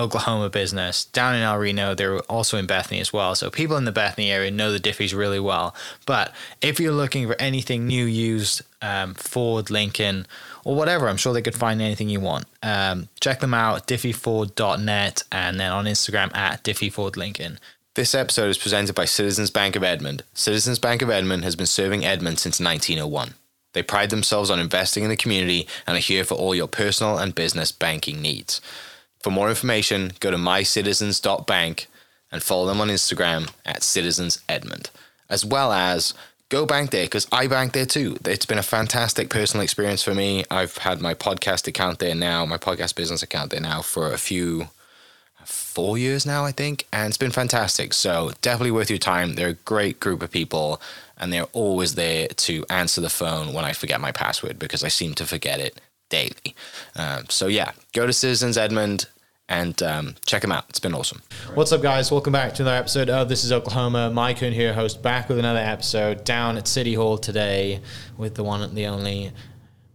Oklahoma business down in El Reno. They're also in Bethany as well. So people in the Bethany area know the Diffees really well. But if you're looking for anything new, used, um, Ford, Lincoln, or whatever, I'm sure they could find anything you want. Um, check them out, diffeeford.net, and then on Instagram at diffeefordlincoln. This episode is presented by Citizens Bank of Edmond. Citizens Bank of Edmond has been serving Edmond since 1901. They pride themselves on investing in the community and are here for all your personal and business banking needs. For more information, go to mycitizens.bank and follow them on Instagram at Citizens Edmond, as well as go bank there because I bank there too. It's been a fantastic personal experience for me. I've had my podcast account there now, my podcast business account there now for a few, four years now, I think, and it's been fantastic. So definitely worth your time. They're a great group of people and they're always there to answer the phone when I forget my password because I seem to forget it daily. Um, so yeah, go to Citizens Edmond and um, check them out. It's been awesome. What's up, guys? Welcome back to another episode of This is Oklahoma. Mike Hearn here, host, back with another episode down at City Hall today with the one and the only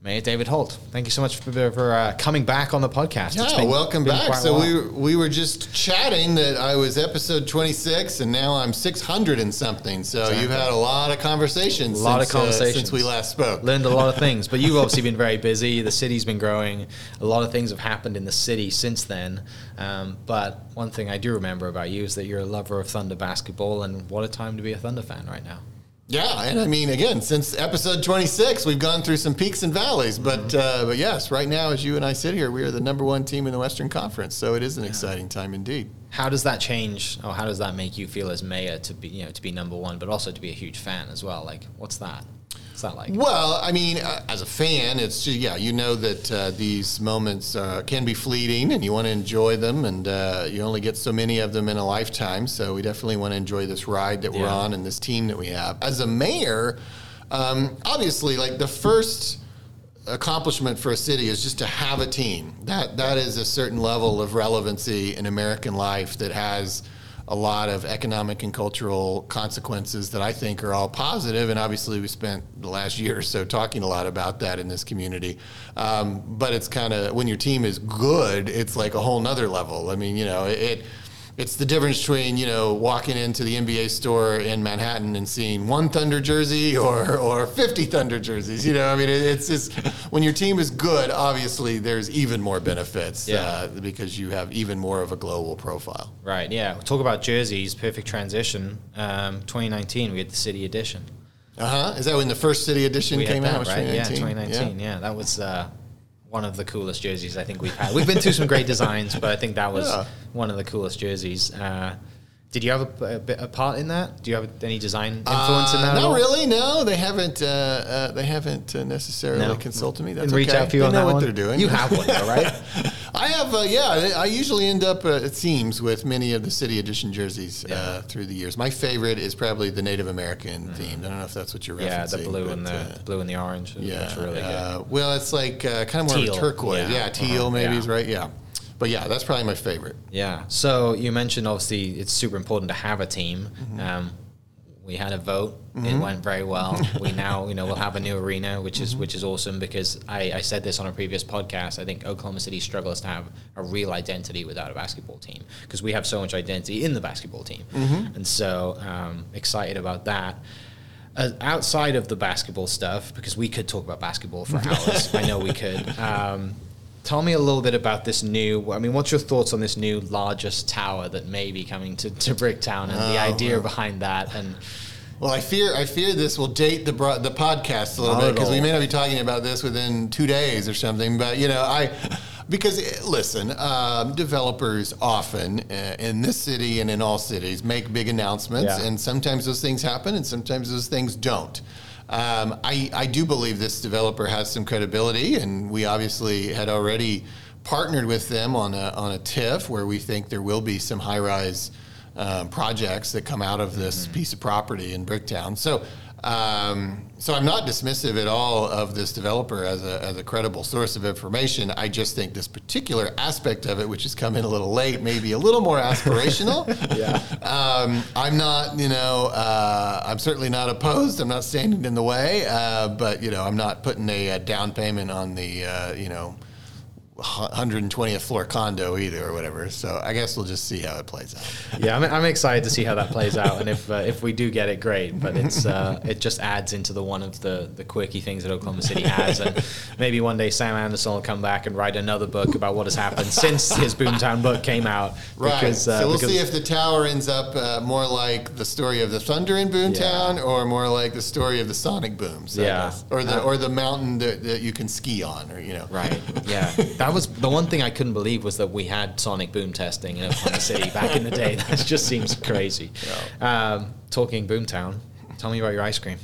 Mayor David Holt. Thank you so much for, for uh, coming back on the podcast. Yeah, been, welcome back. So we we were just chatting that I was episode 26 and now I'm 600 and something. So exactly. you've had a lot of conversations. A lot since, of conversations uh, since we last spoke. Learned a lot of things, but you've obviously been very busy. The city's been growing. A lot of things have happened in the city since then. Um, but one thing I do remember about you is that you're a lover of Thunder basketball, and what a time to be a Thunder fan right now. Yeah, and I mean, again, since episode 26, we've gone through some peaks and valleys. But mm-hmm. uh, but yes, right now, as you and I sit here, we are the number one team in the Western Conference. So it is an yeah. exciting time indeed. How does that change, or how does that make you feel as mayor to be, you know, to be number one, but also to be a huge fan as well? Like, what's that? What's that like? Well, I mean, uh, as a fan, it's just, yeah, you know that uh, these moments uh, can be fleeting, and you want to enjoy them, and uh, you only get so many of them in a lifetime. So we definitely want to enjoy this ride that we're on and this team that we have. As a mayor, um, obviously, like the first accomplishment for a city is just to have a team. That that is a certain level of relevancy in American life that has a lot of economic and cultural consequences that I think are all positive. And obviously, we spent the last year or so talking a lot about that in this community. Um, but it's kind of when your team is good, it's like a whole nother level. I mean, you know, it it's the difference between you know walking into the NBA store in Manhattan and seeing one Thunder jersey or or 50 Thunder jerseys. You know, I mean, it's just when your team is good, obviously there's even more benefits yeah. uh, because you have even more of a global profile. Right. Yeah. talk about jerseys. Perfect transition. Um, 2019, we had the City Edition. Uh huh. Is that when the first City Edition we came that, out? Right. 2019? Yeah. 2019. Yeah. yeah. That was. Uh, one of the coolest jerseys I think we've had. We've been through some great designs, but I think that was yeah. one of the coolest jerseys. Uh, did you have a, a, a, part in that? Do you have any design influence uh, in that? Not really. No, they haven't. Uh, uh, they haven't uh, necessarily no. consulted me. That's reach okay. out for you they on know that what one? they're doing. You have one, though, right? I have. Uh, yeah, I usually end up. Uh, it seems with many of the city edition jerseys yeah. through the years. My favorite is probably the Native American mm. themed. I don't know if that's what you're referencing. Yeah, the blue and the blue and the orange. Yeah, really well, it's like kind of more teal. turquoise. Yeah, yeah teal uh-huh. maybe is right. Yeah but yeah, that's probably my favorite. Yeah. So you mentioned obviously it's super important to have a team. Mm-hmm. Um, we had a vote. Mm-hmm. It went very well. we now, you know, we'll have a new arena, which is which is awesome because I, I said this on a previous podcast. I think Oklahoma City struggles to have a real identity without a basketball team because we have so much identity in the basketball team, Mm-hmm. and so um, excited about that. Uh, outside of the basketball stuff, because we could talk about basketball for hours. I know we could. Um, tell me a little bit about this new. I mean, what's your thoughts on this new largest tower that may be coming to, to Bricktown and the Oh, idea well. behind that? And Well, I fear I fear this will date the bro- the podcast a little Not bit because we may not be talking about this within two days or something. But you know, I because listen, um, developers often uh, in this city and in all cities make big announcements, Yeah. and sometimes those things happen, and sometimes those things don't. Um, I I do believe this developer has some credibility, and we obviously had already partnered with them on a on a TIF where we think there will be some high rise um, projects that come out of this piece of property in Bricktown. So, um, so I'm not dismissive at all of this developer as a, as a credible source of information. I just think this particular aspect of it, which has come in a little late, may be a little more aspirational. Yeah. Um, I'm not, you know, uh, I'm certainly not opposed. I'm not standing in the way, uh, but you know, I'm not putting a, uh down payment on the, uh, you know, 120th floor condo either or whatever. So I guess we'll just see how it plays out. yeah, I'm, I'm excited to see how that plays out, and if uh, if we do get it, great. But it's uh, it just adds into the one of the the quirky things that Oklahoma City has, and maybe one day Sam Anderson will come back and write another book about what has happened since his Boomtown book came out. Right. Because, uh, so we'll see if the tower ends up uh, more like the story of the thunder in Boomtown, or more like the story of the sonic booms. I Yeah. Or the or the mountain that, that you can ski on, or you know. Right. Yeah. That was the one thing I couldn't believe was that we had sonic boom testing in Oklahoma City back in the day. That just seems crazy. Um, talking Boomtown, tell me about your ice cream.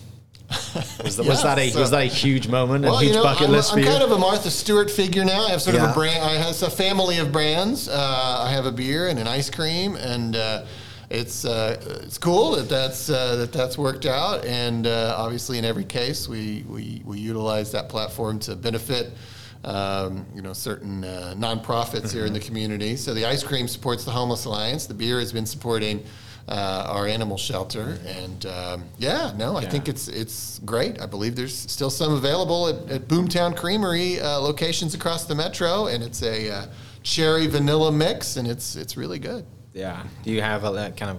Was, that was that a so- was that a huge moment, a Well, huge you know, bucket I'm, list I'm for you? kind of a Martha Stewart figure now. I have sort of a brand. I have a family of brands. Uh, I have a beer and an ice cream, and uh, it's uh, it's cool that that's uh, that that's worked out. And uh, obviously, in every case, we, we we utilize that platform to benefit. Um, you know, certain uh, nonprofits here in the Mm-hmm. community. So the ice cream supports the Homeless Alliance. The beer has been supporting uh, our animal shelter, and um, yeah, no, I Yeah. think it's it's great. I believe there's still some available at, at Boomtown Creamery uh, locations across the metro, and it's a uh, cherry vanilla mix, and it's it's really good. yeah. Do you have a that kind of?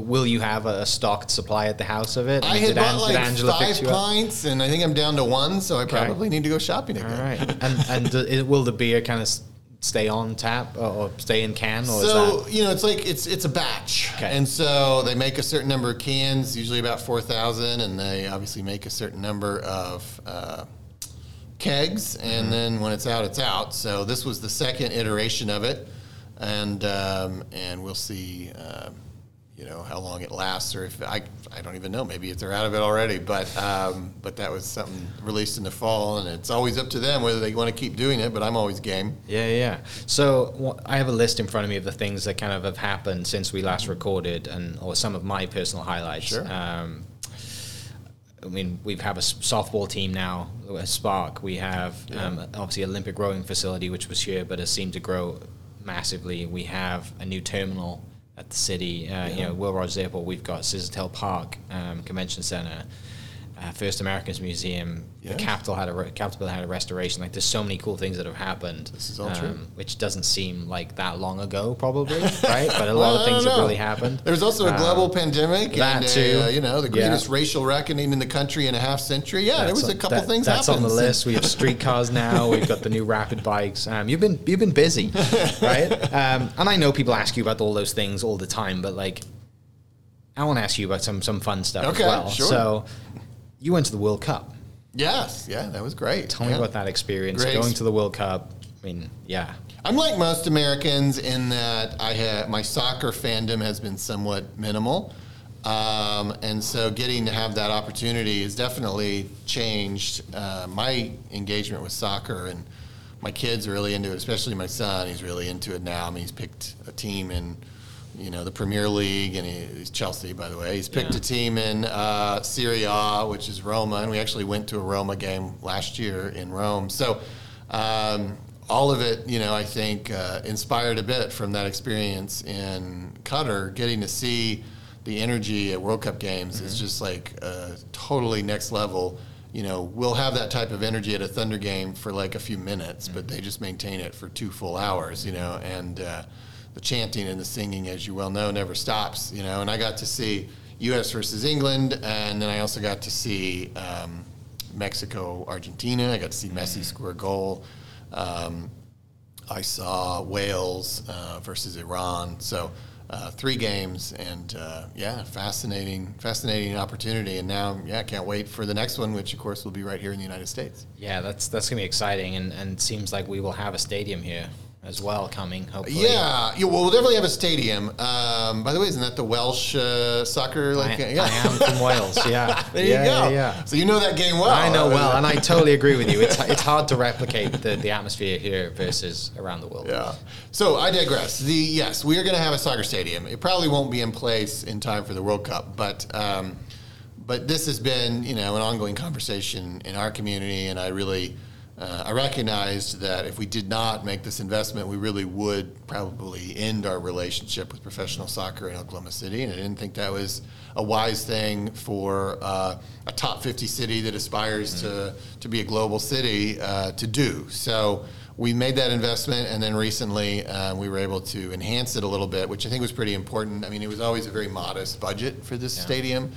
Will you have a stocked supply at the house of it? I mean, had bought An- like Angela five pints, and I think I'm down to one, so I probably need to go shopping again. All right. And and do- it- will the beer kind of stay on tap or, stay in can or is So you know, it's like it's it's a batch, Okay. and so they make a certain number of cans, usually about four thousand, and they obviously make a certain number of uh, kegs, Mm-hmm. and then when it's out, it's out. So this was the second iteration of it, and um, and we'll see. Um, you know how long it lasts, or if I, I don't even know. Maybe if they're out of it already, but um, but that was something released in the fall, and it's always up to them whether they want to keep doing it. But I'm always game. Yeah, yeah. So I have a list in front of me of the things that kind of have happened since we last recorded, and or some of my personal highlights. Sure. Um, I mean, we have a softball team now, a Spark. We have um, obviously Olympic rowing facility, which was here, but has seemed to grow massively. We have a new terminal at the city. Uh, You know, Will Rogers Airport. We've got Scissortail Park um, Convention Center. Uh, First Americans Museum, Yeah. the Capitol had a re- Capitol had a restoration. Like, there's so many cool things that have happened. This is all true. Which doesn't seem like that long ago, probably, right? But a lot Well, of things have really happened. There's also a Um, global pandemic that and a, too. uh, you know the Yeah. greatest racial reckoning in the country in a half century. Yeah, there was a couple that- things That's happened. on the list. We have streetcars now. We've got the new rapid bikes. Um, you've been you've been busy, right? Um, and I know people ask you about all those things all the time, but like, I want to ask you about some some fun stuff Okay, as well. sure. So, you went to the World Cup. Yes, yeah, that was great. Tell me about that experience Great. going to the World Cup. I mean, yeah, I'm like most Americans in that I have my soccer fandom has been somewhat minimal, um, and so getting to have that opportunity has definitely changed uh, my engagement with soccer. And my kids are really into it, especially my son. He's really into it now. I mean, he's picked a team in, you know, the Premier League, and he, he's Chelsea, by the way. He's picked Yeah. a team in uh, Serie A, which is Roma, and we actually went to a Roma game last year in Rome. So. Um, all of it, you know, I think uh, inspired a bit from that experience in Qatar, getting to see the energy at World Cup games is just like uh, totally next level. You know, we'll have that type of energy at a Thunder game for like a few minutes, but they just maintain it for two full hours. You know, and uh, the chanting and the singing, as you well know, never stops. You know, and I got to see U.S. versus England, and then I also got to see um, Mexico, Argentina. I got to see Messi score a goal. Um, I saw Wales uh, versus Iran. So uh, three games, and uh, yeah, fascinating, fascinating opportunity. And now, yeah, can't wait for the next one, which of course will be right here in the United States. Yeah, that's that's gonna be exciting, and and seems like we will have a stadium here as well coming. Hopefully, Yeah, yeah well, we'll definitely have a stadium. Um, by the way, isn't that the Welsh uh, soccer? I, Like, I am from Wales. Yeah, There yeah, you go. Yeah, yeah. So you know that game well. I know well, and I totally agree with you. It's, it's hard to replicate the, the atmosphere here versus around the world. Yeah. So I digress. The yes, we are going to have a soccer stadium. It probably won't be in place in time for the World Cup, but um, but this has been you know an ongoing conversation in our community, and I really. Uh, I recognized that if we did not make this investment, we really would probably end our relationship with professional soccer in Oklahoma City, and I didn't think that was a wise thing for uh, a top 50 city that aspires to, to be a global city uh, to do. So we made that investment, and then recently uh, we were able to enhance it a little bit, which I think was pretty important. I mean, it was always a very modest budget for this stadium.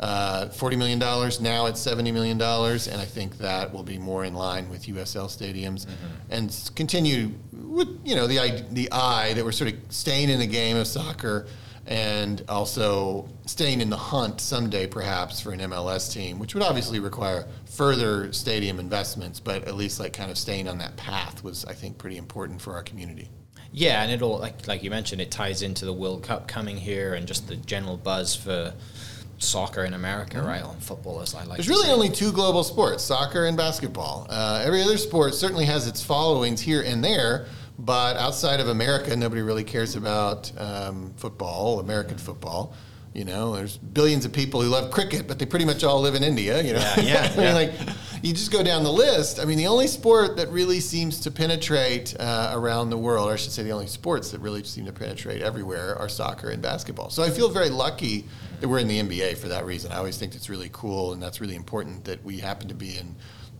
Uh, $40 million, now it's $70 million, and I think that will be more in line with USL stadiums and continue with, you know, the, the eye that we're sort of staying in the game of soccer and also staying in the hunt someday perhaps for an MLS team, which would obviously require further stadium investments, but at least like kind of staying on that path was, I think, pretty important for our community. Yeah, and it'll like like you mentioned, it ties into the World Cup coming here and just the general buzz for soccer in America, right? On football, as I like. Mm-hmm. There's really say. only two global sports, soccer and basketball. Uh, every other sport certainly has its followings here and there, but outside of America, nobody really cares about um, football, American football. You know, there's billions of people who love cricket, but they pretty much all live in India. You know, Yeah, yeah, I mean, yeah. like you just go down the list. I mean, the only sport that really seems to penetrate uh, around the world, or I should say, the only sports that really seem to penetrate everywhere are soccer and basketball. So I feel very lucky that we're in the NBA for that reason. I always think it's really cool, and that's really important that we happen to be in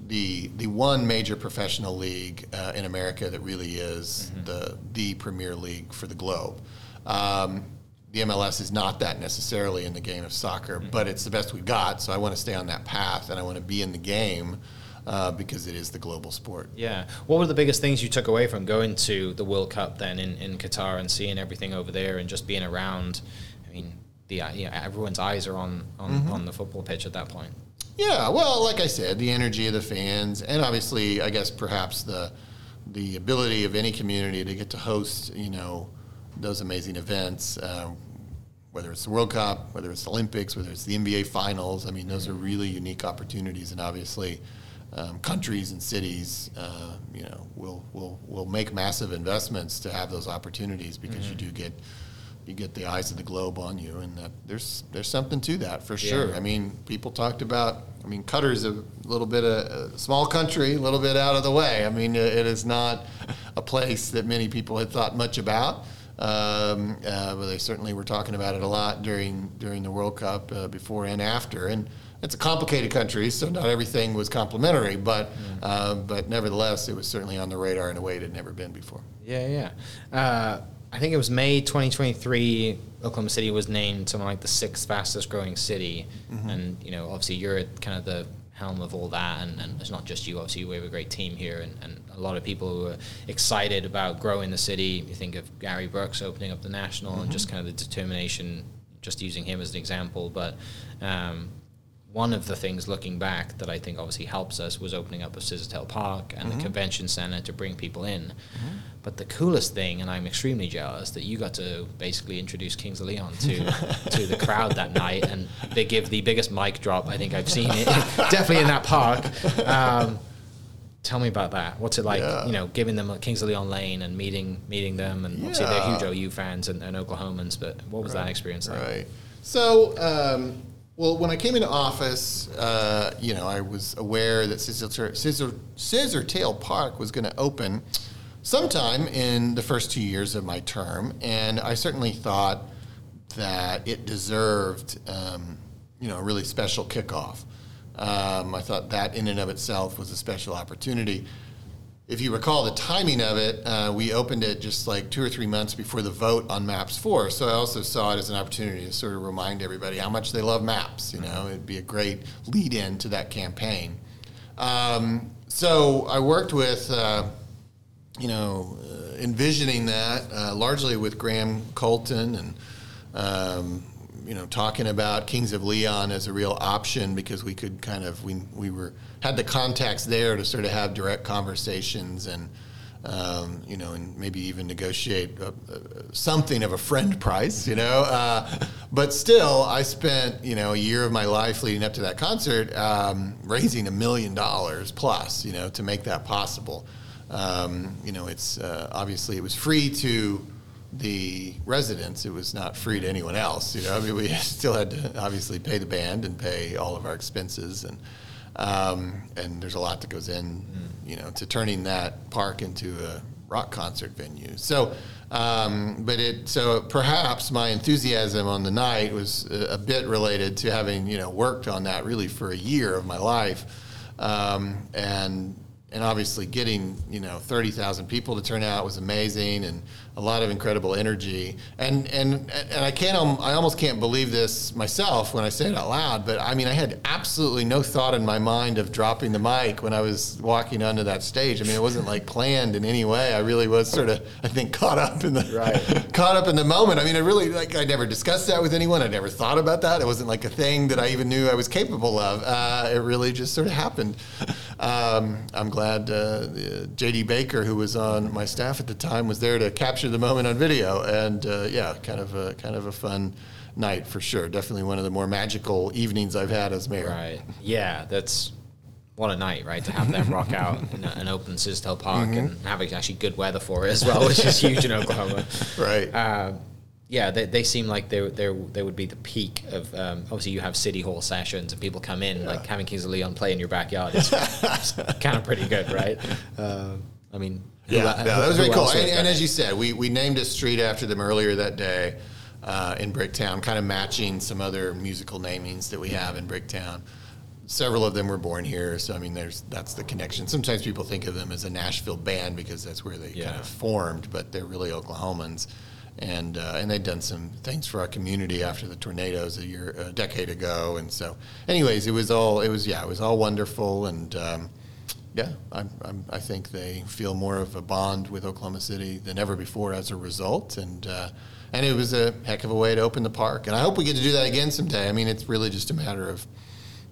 the the one major professional league uh, in America that really is the the premier league for the globe. Um, the MLS is not that necessarily in the game of soccer, but it's the best we've got. So I want to stay on that path, and I want to be in the game uh, because it is the global sport. Yeah. What were the biggest things you took away from going to the World Cup then in, in Qatar and seeing everything over there and just being around? I mean, the uh, you know, everyone's eyes are on on, Mm-hmm. on the football pitch at that point. Yeah, well, like I said, the energy of the fans, and obviously, I guess perhaps the the ability of any community to get to host, you know, those amazing events, um, whether it's the World Cup, whether it's the Olympics, whether it's the NBA Finals. I mean, those are really unique opportunities, and obviously, um, countries and cities, uh, you know, will will will make massive investments to have those opportunities because you do get you get the eyes of the globe on you, and that there's there's something to that for sure. Yeah. I mean, people talked about. I mean, Qatar's a little bit of a small country, a little bit out of the way. I mean, it is not a place that many people had thought much about. Um, uh, but they certainly were talking about it a lot during during the World Cup uh, before and after. And it's a complicated country, so not everything was complimentary. But uh, but nevertheless, it was certainly on the radar in a way it had never been before. Yeah, yeah. Uh, I think it was May 2023. Oklahoma City was named something like the sixth fastest growing city, and you know, obviously, you're at kind of the helm of all that, and, and it's not just you. Obviously, we have a great team here, and, and a lot of people who are excited about growing the city. You think of Gary Brooks opening up the national, and just kind of the determination. Just using him as an example, but um, one of the things looking back that I think obviously helps us was opening up of Scissortail Park and the convention center to bring people in. But the coolest thing, and I'm extremely jealous, that you got to basically introduce Kings of Leon to to the crowd that night, and they give the biggest mic drop I think I've seen it, definitely in that park. Um, tell me about that. What's it like? Yeah. You know, giving them Kings of Leon Lane and meeting meeting them, and obviously they're huge OU fans and, and Oklahomans. But what was that experience like? Right. So, um, well, when I came into office, uh, you know, I was aware that Scissor, Scissor, Scissor Tail Park was going to open sometime in the first two years of my term, and I certainly thought that it deserved, um, you know, a really special kickoff. Um, I thought that in and of itself was a special opportunity. If you recall the timing of it, uh, we opened it just like two or three months before the vote on Maps 4. So I also saw it as an opportunity to sort of remind everybody how much they love maps. You know, it'd be a great lead in to that campaign. Um, so I worked with, uh, you know, uh, envisioning that uh, largely with Graham Colton and, um, you know, talking about Kings of Leon as a real option because we could kind of we we were had the contacts there to sort of have direct conversations and. Um, you know, and maybe even negotiate a, a, something of a friend price, you know. Uh, but still, I spent, you know, a year of my life leading up to that concert um, raising a million dollars plus, you know, to make that possible. Um, you know, it's uh, obviously it was free to the residents. It was not free to anyone else. You know, I mean, we still had to obviously pay the band and pay all of our expenses, and um, and there's a lot that goes in, you know, to turning that park into a rock concert venue. So, um, but it so perhaps my enthusiasm on the night was a, a, bit related to having you know worked on that really for a year of my life, um, and and obviously getting you know 30,000 people to turn out was amazing. And a lot of incredible energy. And and and I can't I almost can't believe this myself when I say it out loud but I mean I had absolutely no thought in my mind of dropping the mic when I was walking onto that stage. I mean it wasn't like planned in any way. I really was sort of I think caught up in the right. caught up in the moment. I mean I really like I never discussed that with anyone. I never thought about that. It wasn't like a thing that I even knew I was capable of. Uh, it really just sort of happened. Um, I'm glad uh, JD Baker who was on my staff at the time was there to capture the moment on video, and uh, yeah, kind of a kind of a fun night for sure. Definitely one of the more magical evenings I've had as mayor. Right. Yeah, that's what a night, right? To have them rock out in an open Scissortail Park mm-hmm. and have actually good weather for it as well, which is huge in Oklahoma. Right. Uh, yeah, they, they seem like they they they would be the peak of. Um, obviously, you have city hall sessions and people come in. Yeah. Like having Kings of Leon play in your backyard is kind of pretty good, right? Uh, I mean, yeah, yeah that was very cool. And, and, as you said, we, we named a street after them earlier that day uh, in Bricktown, kind of matching some other musical namings that we have in Bricktown. Several of them were born here, so I mean, there's that's the connection. Sometimes people think of them as a Nashville band because that's where they yeah. kind of formed, but they're really Oklahomans and uh, and they'd done some things for our community after the tornadoes a year a decade ago and so anyways it was all it was yeah it was all wonderful and um, yeah, I'm, I'm, i think they feel more of a bond with Oklahoma City than ever before as a result, and uh, and it was a heck of a way to open the park. And I hope we get to do that again someday. I mean, it's really just a matter of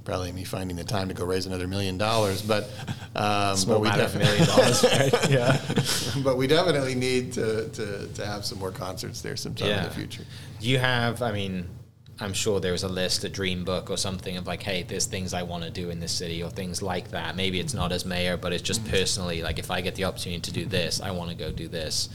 probably me finding the time to go raise another million dollars, but um, but we definitely dollars, right? yeah. but we definitely need to, to, to have some more concerts there sometime yeah. in the future. Do you have? I mean I'm sure there's a list, a dream book or something of like, hey, there's things I want to do in this city or things like that. Maybe it's not as mayor, but it's just personally like if I get the opportunity to do this, I want to go do this.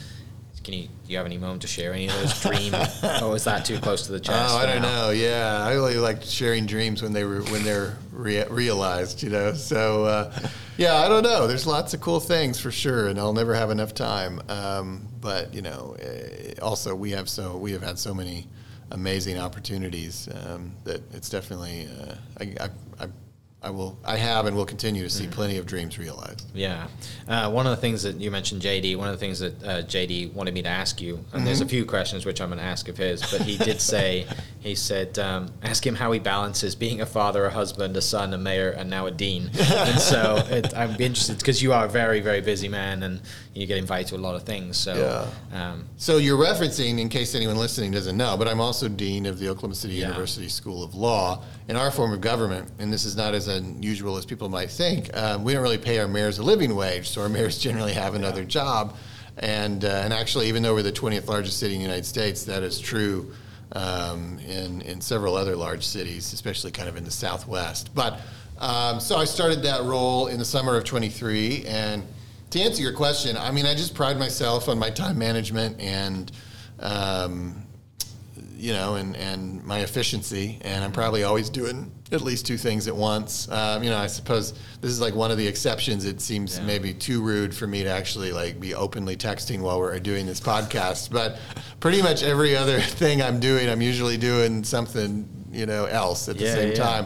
Can you do you have any moment to share any of those dreams? or is that too close to the chest? Oh, I don't know. Yeah, I really like sharing dreams when they were when they're re- realized. You know, so uh, yeah, I don't know. There's lots of cool things for sure, and I'll never have enough time. Um, but you know, eh, also we have so we have had so many amazing opportunities um, that it's definitely uh, I, I, I, I, will I have and will continue to see mm-hmm. plenty of dreams realized. Yeah, uh, one of the things that you mentioned, JD. One of the things that uh, JD wanted me to ask you, and mm-hmm. there's a mm-hmm. few questions which I'm going to ask of his, but he did say he said um, ask him how he balances being a father, a husband, a son, a mayor, and now a dean. and so it, I'm interested because you are a very very busy man and you get invited to a lot of things. So, yeah. Um, so you're referencing, in case anyone listening doesn't know, but I'm also dean of the Oklahoma City yeah. University School of Law. In our form of government, and this is not as unusual as people might think, um, we don't really pay our mayors a living wage, so our mayors generally have another yeah. job. And, uh, and actually, even though we're the 20th largest city in the United States, that is true um, in, in several other large cities, especially kind of in the Southwest. But um, so I started that role in the summer of 23, and to answer your question, I mean, I just pride myself on my time management and, um, you know, and, and my efficiency, and I'm probably always doing at least two things at once. Um, you know, I suppose this is like one of the exceptions. It seems Yeah. maybe too rude for me to actually like be openly texting while we're doing this podcast, but pretty much every other thing I'm doing, I'm usually doing something, you know, else at the Yeah, same yeah. time.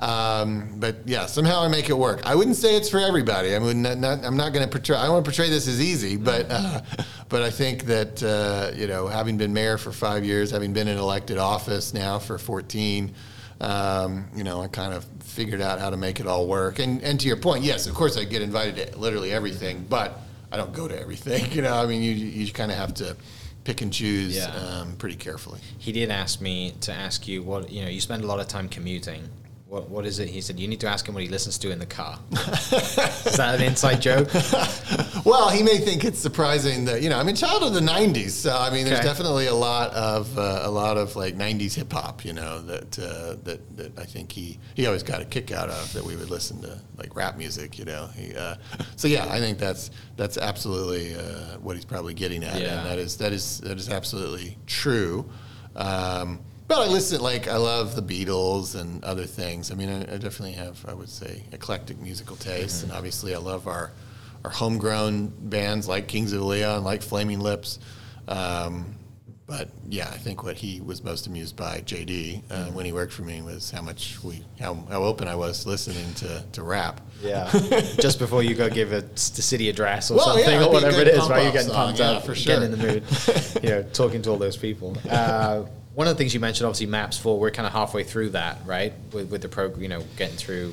Um, but yeah, somehow I make it work. I wouldn't say it's for everybody. I mean, not, not, I'm not going to portray. I want to portray this as easy, but uh, but I think that uh, you know, having been mayor for five years, having been in elected office now for 14, um, you know, I kind of figured out how to make it all work. And and to your point, yes, of course, I get invited to literally everything, but I don't go to everything. You know, I mean, you you kind of have to pick and choose Yeah. um, pretty carefully. He did ask me to ask you what you know. You spend a lot of time commuting. What what is it? He said you need to ask him what he listens to in the car. is that an inside joke? Well, he may think it's surprising that you know I mean, child of the '90s, so I mean, there's Okay. definitely a lot of uh, a lot of like '90s hip hop, you know, that uh, that that I think he he always got a kick out of that we would listen to like rap music, you know. He, uh, so yeah, I think that's that's absolutely uh, what he's probably getting at, Yeah. and that is that is that is absolutely true. Um, but I listen like I love the Beatles and other things. I mean, I, I definitely have, I would say, eclectic musical taste, and obviously I love our our homegrown bands like Kings of Leon, like Flaming Lips. Um, but yeah, I think what he was most amused by, JD, uh, when he worked for me, was how much we, how, how open I was listening to, to rap. Yeah. Just before you go give a, the city address or Well, something yeah, or whatever it is, right? You're getting song, pumped yeah, up, for getting in the mood, you know, talking to all those people. Uh, one of the things you mentioned, obviously, Maps 4, we're kind of halfway through that, right? With, with the program, you know, getting through.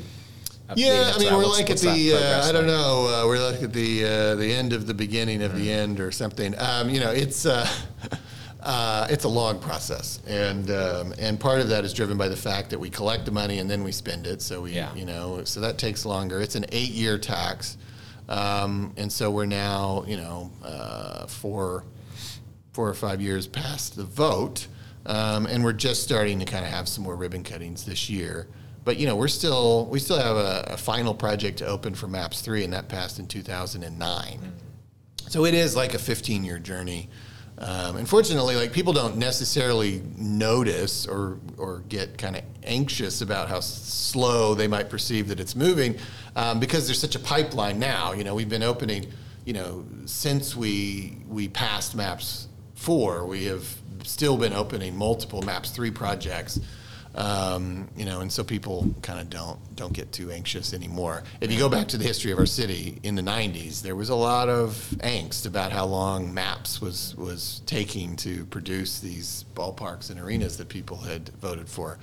Yeah, I mean, we're What's- like at what's the, uh, I don't like? know, uh, we're like at the uh, the end of the beginning of Mm. the end or something. Um, you know, it's uh, uh, it's a long process, and um, and part of that is driven by the fact that we collect the money and then we spend it. So we, Yeah. you know, so that takes longer. It's an eight year tax, um, and so we're now, you know, uh, four four or five years past the vote, um, and we're just starting to kind of have some more ribbon cuttings this year. But you know, we're still we still have a, a final project to open for Maps Three, and that passed in 2009. So it is like a 15 year journey. Um, unfortunately, like people don't necessarily notice or or get kind of anxious about how slow they might perceive that it's moving um, because there's such a pipeline now. You know, we've been opening. You know, since we we passed Maps Four, we have still been opening multiple Maps Three projects. Um, you know, and so people kind of don't don't get too anxious anymore. If you go back to the history of our city in the '90s, there was a lot of angst about how long Maps was was taking to produce these ballparks and arenas that people had voted for.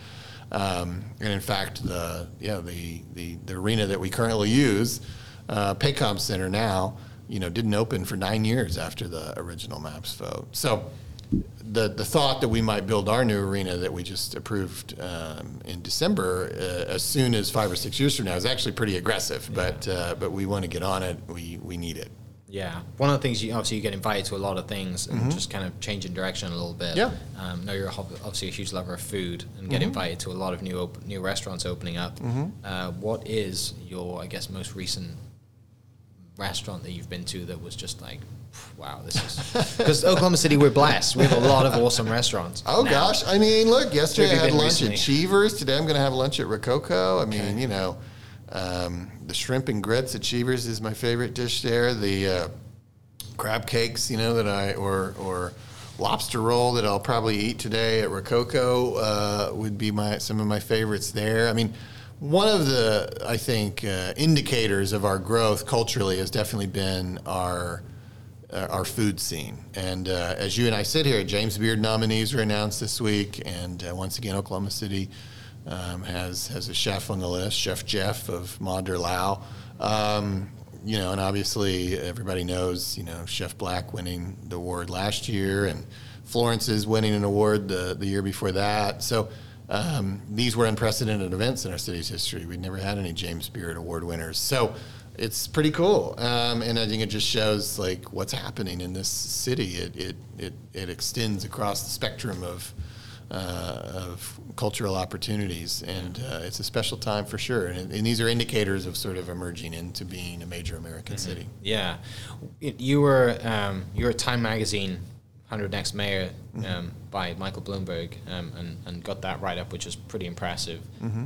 Um, and in fact, the yeah the, the the arena that we currently use, uh, Paycom Center now, you know, didn't open for nine years after the original Maps vote. So the the thought that we might build our new arena that we just approved um, in December uh, as soon as five or six years from now is actually pretty aggressive. But uh, but we want to get on it. We we need it. Yeah, one of the things you obviously you get invited to a lot of things and just kind of changing direction a little bit. Yeah. Um, know you're obviously a huge lover of food and get invited to a lot of new op- new restaurants opening up. Uh, what is your I guess most recent restaurant that you've been to that was just like, wow, this is because Oklahoma City we're blessed. We have a lot of awesome restaurants. Oh now. gosh, I mean, look, yesterday I had lunch at recently? Cheevers. Today I'm going to have lunch at Rococo. I mean, you know, um, the shrimp and grits at Cheevers is my favorite dish there. The uh, crab cakes, you know, that I or or lobster roll that I'll probably eat today at Rococo uh, would be my some of my favorites there. I mean. One of the, I think, uh, indicators of our growth culturally has definitely been our uh, our food scene. And uh, as you and I sit here, James Beard nominees were announced this week, and uh, once again, Oklahoma City um, has has a chef on the list, Chef Jeff of Ma Der Lao. Um, you know, and obviously everybody knows, you know, Chef Black winning the award last year, and Florence is winning an award the the year before that. So. Um, these were unprecedented events in our city's history. We'd never had any James Beard Award winners. So it's pretty cool, um, and I think it just shows like what's happening in this city. It it it, it extends across the spectrum of uh, of cultural opportunities, and uh, it's a special time for sure. And, and these are indicators of sort of emerging into being a major American city. Yeah, you were um, you were Time Magazine 100 Next Mayor um, by Michael Bloomberg um, and, and got that write up, which was pretty impressive.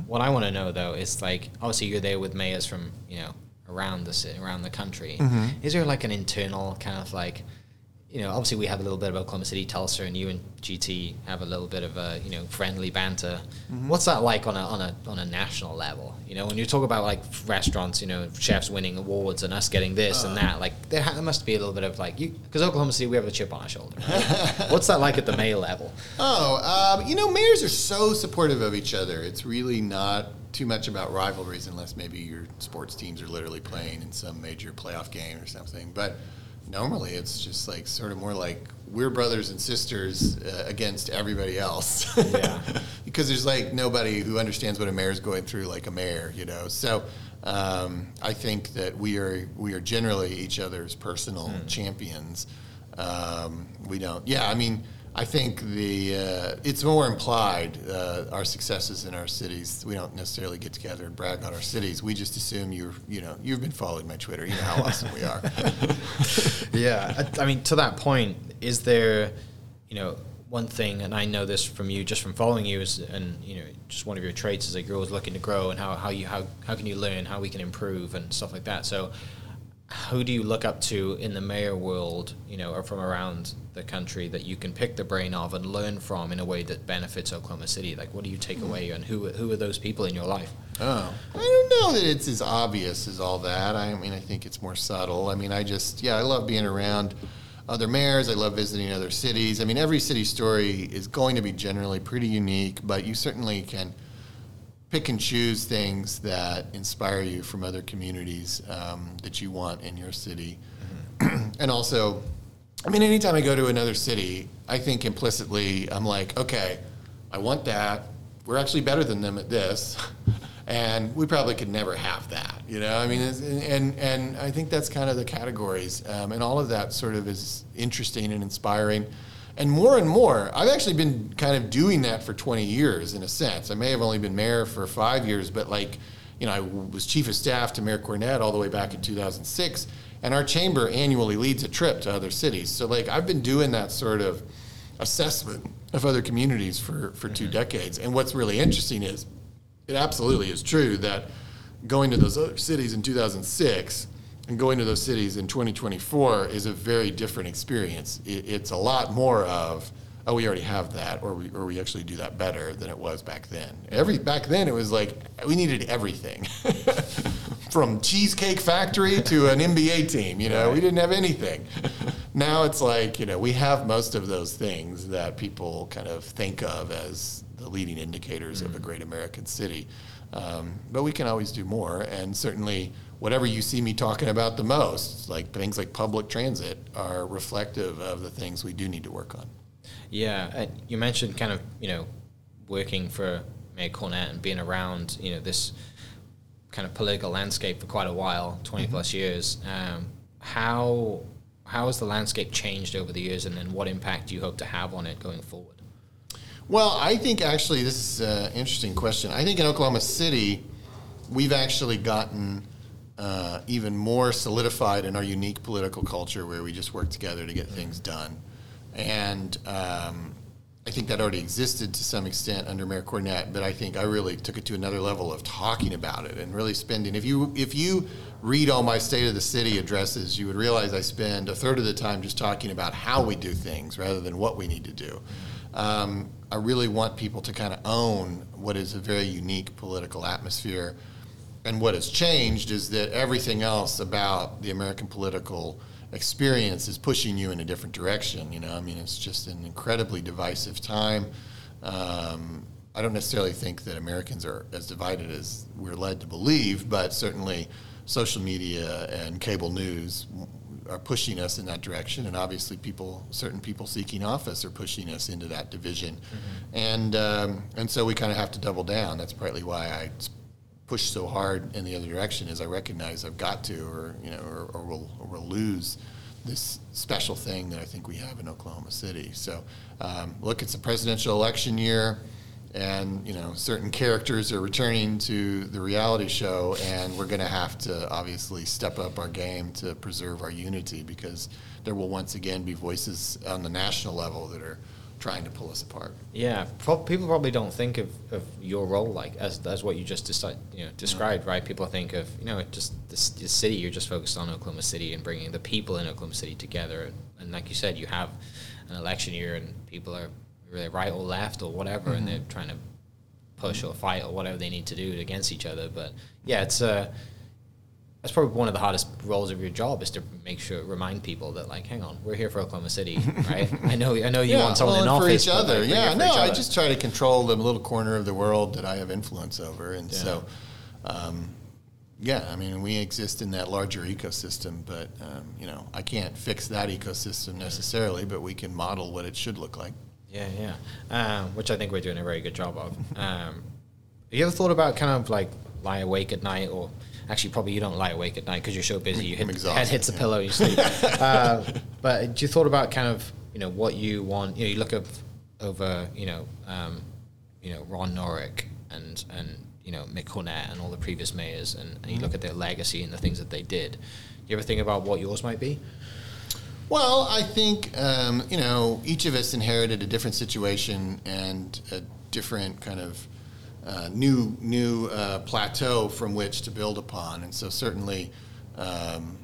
What I want to know though is like, obviously you're there with mayors from you know around the around the country. Mm-hmm. Is there like an internal kind of like, you know, obviously we have a little bit of Oklahoma City, Tulsa, and you and GT have a little bit of a you know friendly banter. Mm-hmm. What's that like on a on a on a national level? You know, when you talk about like restaurants, you know, chefs winning awards and us getting this and uh. that, like there, ha- there must be a little bit of like you because Oklahoma City we have a chip on our shoulder. right? What's that like at the mayor level? Oh, um, you know, mayors are so supportive of each other. It's really not too much about rivalries unless maybe your sports teams are literally playing in some major playoff game or something. But normally it's just like sort of more like we're brothers and sisters uh, against everybody else. Yeah. because there's like nobody who understands what a mayor's going through like a mayor, you know. So um, I think that we are we are generally each other's personal champions. Um, we don't. Yeah, I mean, I think the uh, it's more implied uh, our successes in our cities. We don't necessarily get together and brag on our cities. We just assume you're you know you've been following my Twitter. You know how awesome we are. Yeah, I, I mean, to that point, is there, you know, one thing, and I know this from you, just from following you, is, and you know, just one of your traits is that you're always looking to grow, and how, how you how how can you learn, how we can improve, and stuff like that. So, who do you look up to in the mayor world, you know, or from around the country that you can pick the brain of and learn from in a way that benefits Oklahoma City? Like, what do you take hmm. away, and who who are those people in your life? Oh, I don't know that it's as obvious as all that. I mean, I think it's more subtle. I mean, I just, yeah, I love being around other mayors. I love visiting other cities. I mean, every city story is going to be generally pretty unique, but you certainly can pick and choose things that inspire you from other communities um, that you want in your city. and also, I mean, anytime I go to another city, I think implicitly, I'm like, okay, I want that. We're actually better than them at this. And we probably could never have that, you know. I mean, it's, and and I think that's kind of the categories, um, and all of that sort of is interesting and inspiring. And more and more, I've actually been kind of doing that for 20 years in a sense. I may have only been mayor for five years, but like, you know, I was chief of staff to Mayor Cornett all the way back in 2006. And our chamber annually leads a trip to other cities. So, like, I've been doing that sort of assessment of other communities for, for two mm-hmm. decades. And what's really interesting is it absolutely is true that going to those other cities in 2006 and going to those cities in 2024 is a very different experience. It, it's a lot more of, oh, we already have that, or we, or we actually do that better than it was back then. Every back then, it was like we needed everything, from Cheesecake Factory to an NBA team. You know, we didn't have anything. now it's like you know we have most of those things that people kind of think of as the leading indicators of a great American city. Um, but we can always do more, and certainly whatever you see me talking about the most, like things like public transit, are reflective of the things we do need to work on. Yeah, uh, you mentioned kind of you know working for Mayor Cornett and being around you know this kind of political landscape for quite a while, 20 plus years. Um, how how has the landscape changed over the years, and then what impact do you hope to have on it going forward? Well, I think actually this is an interesting question. I think in Oklahoma City, we've actually gotten uh, even more solidified in our unique political culture where we just work together to get things done. And um, I think that already existed to some extent under Mayor Cornett, but I think I really took it to another level of talking about it and really spending. If you if you read all my State of the City addresses, you would realize I spend a third of the time just talking about how we do things rather than what we need to do. Um, I really want people to kind of own what is a very unique political atmosphere. And what has changed is that everything else about the American political experience is pushing you in a different direction. You know, I mean, it's just an incredibly divisive time. Um, I don't necessarily think that Americans are as divided as we're led to believe, but certainly social media and cable news are pushing us in that direction, and obviously, people, certain people seeking office, are pushing us into that division, and um, and so we kind of have to double down. That's partly why I push so hard in the other direction, is I recognize I've got to, or you know, or, or we'll or we'll lose this special thing that I think we have in Oklahoma City. So, um, look, it's a presidential election year. and you know certain characters are returning to the reality show, and we're going to have to obviously step up our game to preserve our unity because there will once again be voices on the national level that are trying to pull us apart. Yeah, pro- people probably don't think of, of your role like as, as what you just decide, you know described, right? People think of you know just this, this city. You're just focused on Oklahoma City and bringing the people in Oklahoma City together. And, and like you said, you have an election year and people are really right or left or whatever, and they're trying to push or fight or whatever they need to do against each other. But yeah, it's uh, that's probably one of the hardest roles of your job is to make sure remind people that like, hang on, we're here for Oklahoma City, right? I know, I know you want someone well, in office for each other. like, yeah, no, I just try to control the little corner of the world that I have influence over, and Yeah. so, um, yeah, I mean, we exist in that larger ecosystem, but um, you know, I can't fix that ecosystem necessarily, but we can model what it should look like. Yeah, yeah. Um, which I think we're doing a very good job of. Um, have you ever thought about kind of like lie awake at night, or actually probably you don't lie awake at night because you're so busy. You hit, head hits the yeah. pillow, you sleep. uh, but do you thought about kind of you know what you want? You know, you look up over you know um, you know Ron Norick and and you know Mick Cornett and all the previous mayors, and, and you look at their legacy and the things that they did. Do you ever think about what yours might be? Well, I think um, you know each of us inherited a different situation and a different kind of uh, new new uh, plateau from which to build upon, and so certainly um,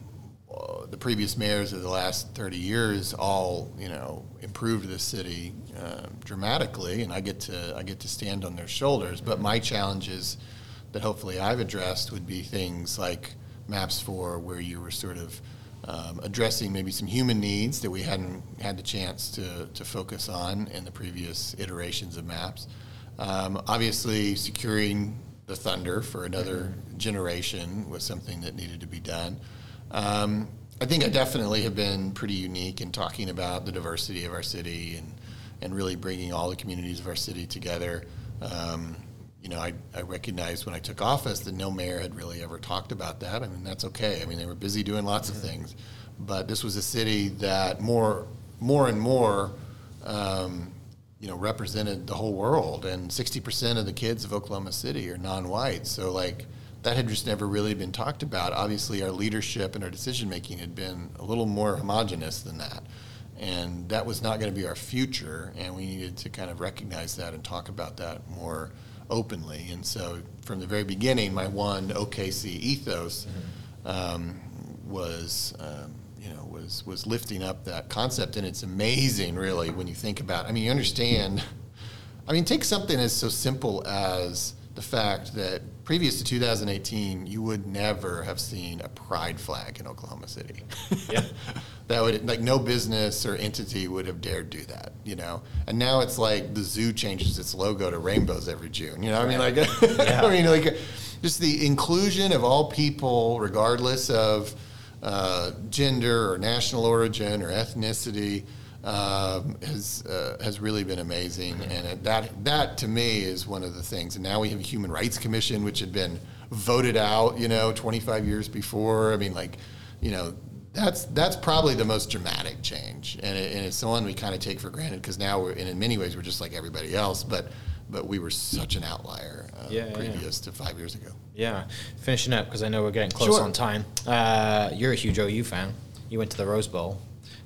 uh, the previous mayors of the last thirty years all you know improved the city um dramatically, and I get to I get to stand on their shoulders. But my challenges that hopefully I've addressed would be things like MAPS for where you were sort of um, addressing maybe some human needs that we hadn't had the chance to, to focus on in the previous iterations of MAPS. Um, obviously, securing the thunder for another generation was something that needed to be done. Um, I think I definitely have been pretty unique in talking about the diversity of our city and, and really bringing all the communities of our city together. Um, you know, I, I recognized when I took office that no mayor had really ever talked about that. I mean, that's okay. I mean, they were busy doing lots of things, but this was a city that more, more and more, um, you know, represented the whole world. And 60% of the kids of Oklahoma City are non-white. So, like, that had just never really been talked about. Obviously, our leadership and our decision making had been a little more homogenous than that. And that was not going to be our future, and we needed to kind of recognize that and talk about that more openly. And so, from the very beginning, my one OKC ethos um, was, um, you know, was was lifting up that concept. And it's amazing, really, when you think about. I mean, you understand. I mean, take something as so simple as the fact that previous to 2018, you would never have seen a pride flag in Oklahoma City. Yeah. that would like no business or entity would have dared do that, you know. And now it's like the zoo changes its logo to rainbows every June. You know, I mean, like, I mean, like, just the inclusion of all people, regardless of uh, gender or national origin or ethnicity um, has uh, has really been amazing, and it, that that to me is one of the things. And now we have a Human Rights Commission, which had been voted out, you know, 25 years before. I mean, like, you know, that's that's probably the most dramatic change, and, it, and it's the one we kind of take for granted because now we're, and in many ways, we're just like everybody else, but but we were such an outlier uh, Yeah, yeah. previous to five years ago. Yeah, finishing up because I know we're getting close Sure. on time. Uh, you're a huge OU fan. You went to the Rose Bowl.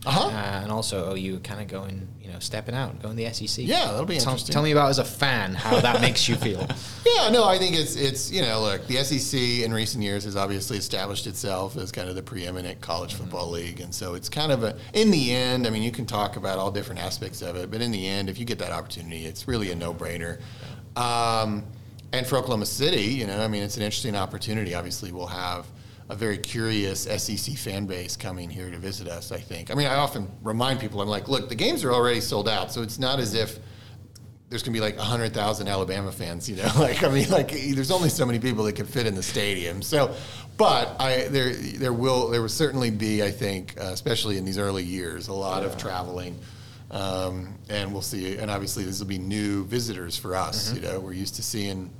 Uh-huh. Uh, and also OU kind of going, you know, stepping out, going to the SEC. Yeah, that'll be tell, interesting. Tell me about as a fan how that makes you feel. Yeah, no, I think it's it's you know look the SEC in recent years has obviously established itself as kind of the preeminent college football league, and so it's kind of a in the end. I mean, you can talk about all different aspects of it, but in the end, if you get that opportunity, it's really a no brainer. Um, and for Oklahoma City, you know, I mean, it's an interesting opportunity. Obviously, we'll have a very curious SEC fan base coming here to visit us. I think. I mean, I often remind people, I'm like, look, the games are already sold out, so it's not as if there's going to be like 100,000 Alabama fans, you know, like, I mean, like there's only so many people that can fit in the stadium. So, but I, there, there will, there will certainly be, I think, uh, especially in these early years, a lot of traveling. Um, and we'll see, and obviously this will be new visitors for us. You know, we're used to seeing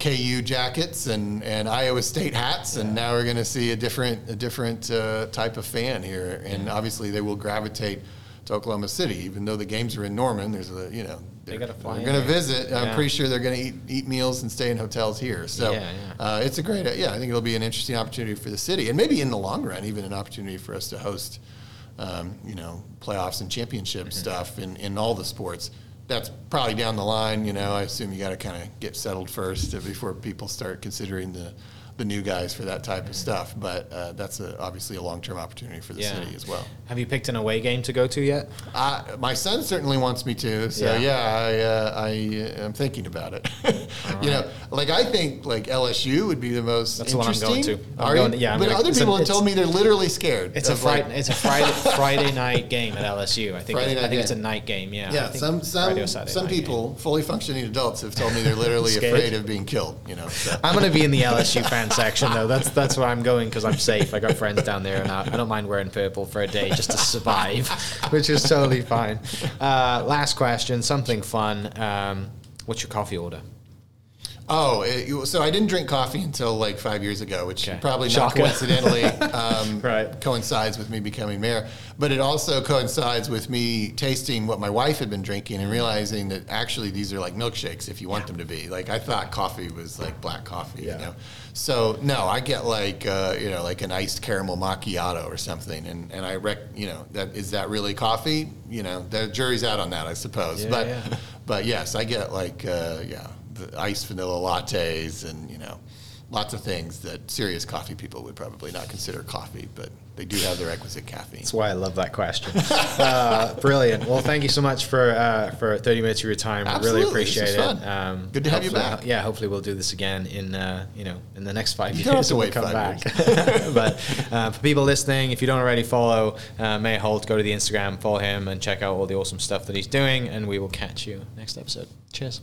KU jackets and, and Iowa State hats, and now we're going to see a different a different uh, type of fan here, and obviously they will gravitate to Oklahoma City, even though the games are in Norman. There's a you know They gotta fly They're going to visit. I'm pretty sure they're going to eat eat meals and stay in hotels here. So Yeah, yeah. Uh, it's a great. Yeah, I think it'll be an interesting opportunity for the city, and maybe in the long run, even an opportunity for us to host, um, you know, playoffs and championship Mm-hmm. stuff in in all the sports. That's probably down the line. You know, I assume you got to kind of get settled first before people start considering the the new guys for that type of stuff. But uh, that's a, obviously a long term opportunity for the Yeah. city as well. Have you picked an away game to go to yet? Uh, my son certainly wants me to, so Yeah. yeah, I, uh, I uh, am thinking about it. you know, like I think like LSU would be the most That's the one I'm interesting. going to. I'm Are going- you? yeah, I'm but gonna- other a- people have told me they're literally scared. It's a of, like- Friday. It's a Friday Friday night game at LSU. I think. Friday I think it's a night game. Yeah. Yeah, some some some night game. people, fully functioning adults, have told me they're literally afraid of being killed. You know, so. I'm going to be in the LSU fan section though. That's that's where I'm going because I'm safe. I got friends down there, and I, I don't mind wearing purple for a day just to survive, which is totally fine. Uh, last question, something fun. Um, what's your coffee order? Oh, it, so I didn't drink coffee until like five years ago, which Okay. probably not coincidentally um, Right. coincides with me becoming mayor. But it also coincides with me tasting what my wife had been drinking and realizing that actually these are like milkshakes if you want them to be. Like I thought coffee was like black coffee, Yeah. you know. So no, I get like uh, you know like an iced caramel macchiato or something, and and I rec you know that is that really coffee? You know, the jury's out on that, I suppose. Yeah, but yeah. but yes, I get like uh, yeah, the iced vanilla lattes and you know, lots of things that serious coffee people would probably not consider coffee, but they do have the requisite caffeine. That's why I love that question. uh, brilliant. Well, thank you so much for uh, for 30 minutes of your time. I really appreciate it. Um, Good to have you back. Yeah, hopefully we'll do this again in uh, you know in the next five You years. don't have to we wait come back. but uh, for people listening, if you don't already follow uh, Mayor Holt, go to the Instagram, follow him, and check out all the awesome stuff that he's doing. And we will catch you next episode. Cheers.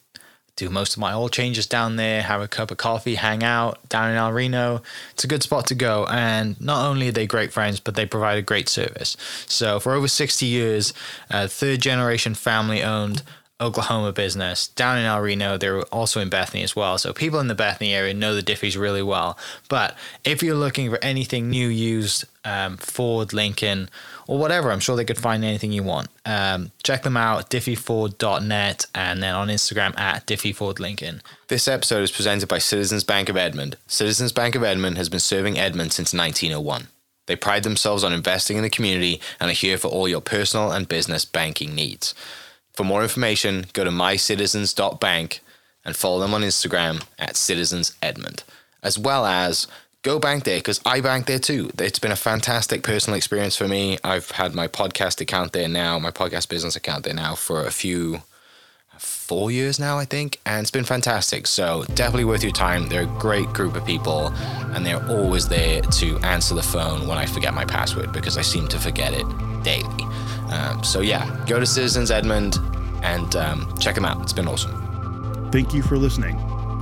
do most of my oil changes down there, have a cup of coffee, hang out down in El Reno. It's a good spot to go. And not only are they great friends, but they provide a great service. So for over 60 years, uh, third generation family owned Oklahoma business down in El Reno. They're also in Bethany as well. So people in the Bethany area know the Diffees really well. But if you're looking for anything new, used, um, Ford, Lincoln, or whatever, I'm sure they could find anything you want. Um, check them out, diffeeford.net, and then on Instagram at diffeefordlincoln. This episode is presented by Citizens Bank of Edmond. Citizens Bank of Edmond has been serving Edmond since 1901. They pride themselves on investing in the community and are here for all your personal and business banking needs. For more information, go to mycitizens.bank and follow them on Instagram at Citizens Edmond, as well as go bank there because I bank there too. It's been a fantastic personal experience for me. I've had my podcast account there now, my podcast business account there now for a few four years now, I think, and it's been fantastic. So definitely worth your time. They're a great group of people, and they're always there to answer the phone when I forget my password because I seem to forget it daily. Um, so yeah, go to Citizens Edmond and um, check them out. It's been awesome. Thank you for listening.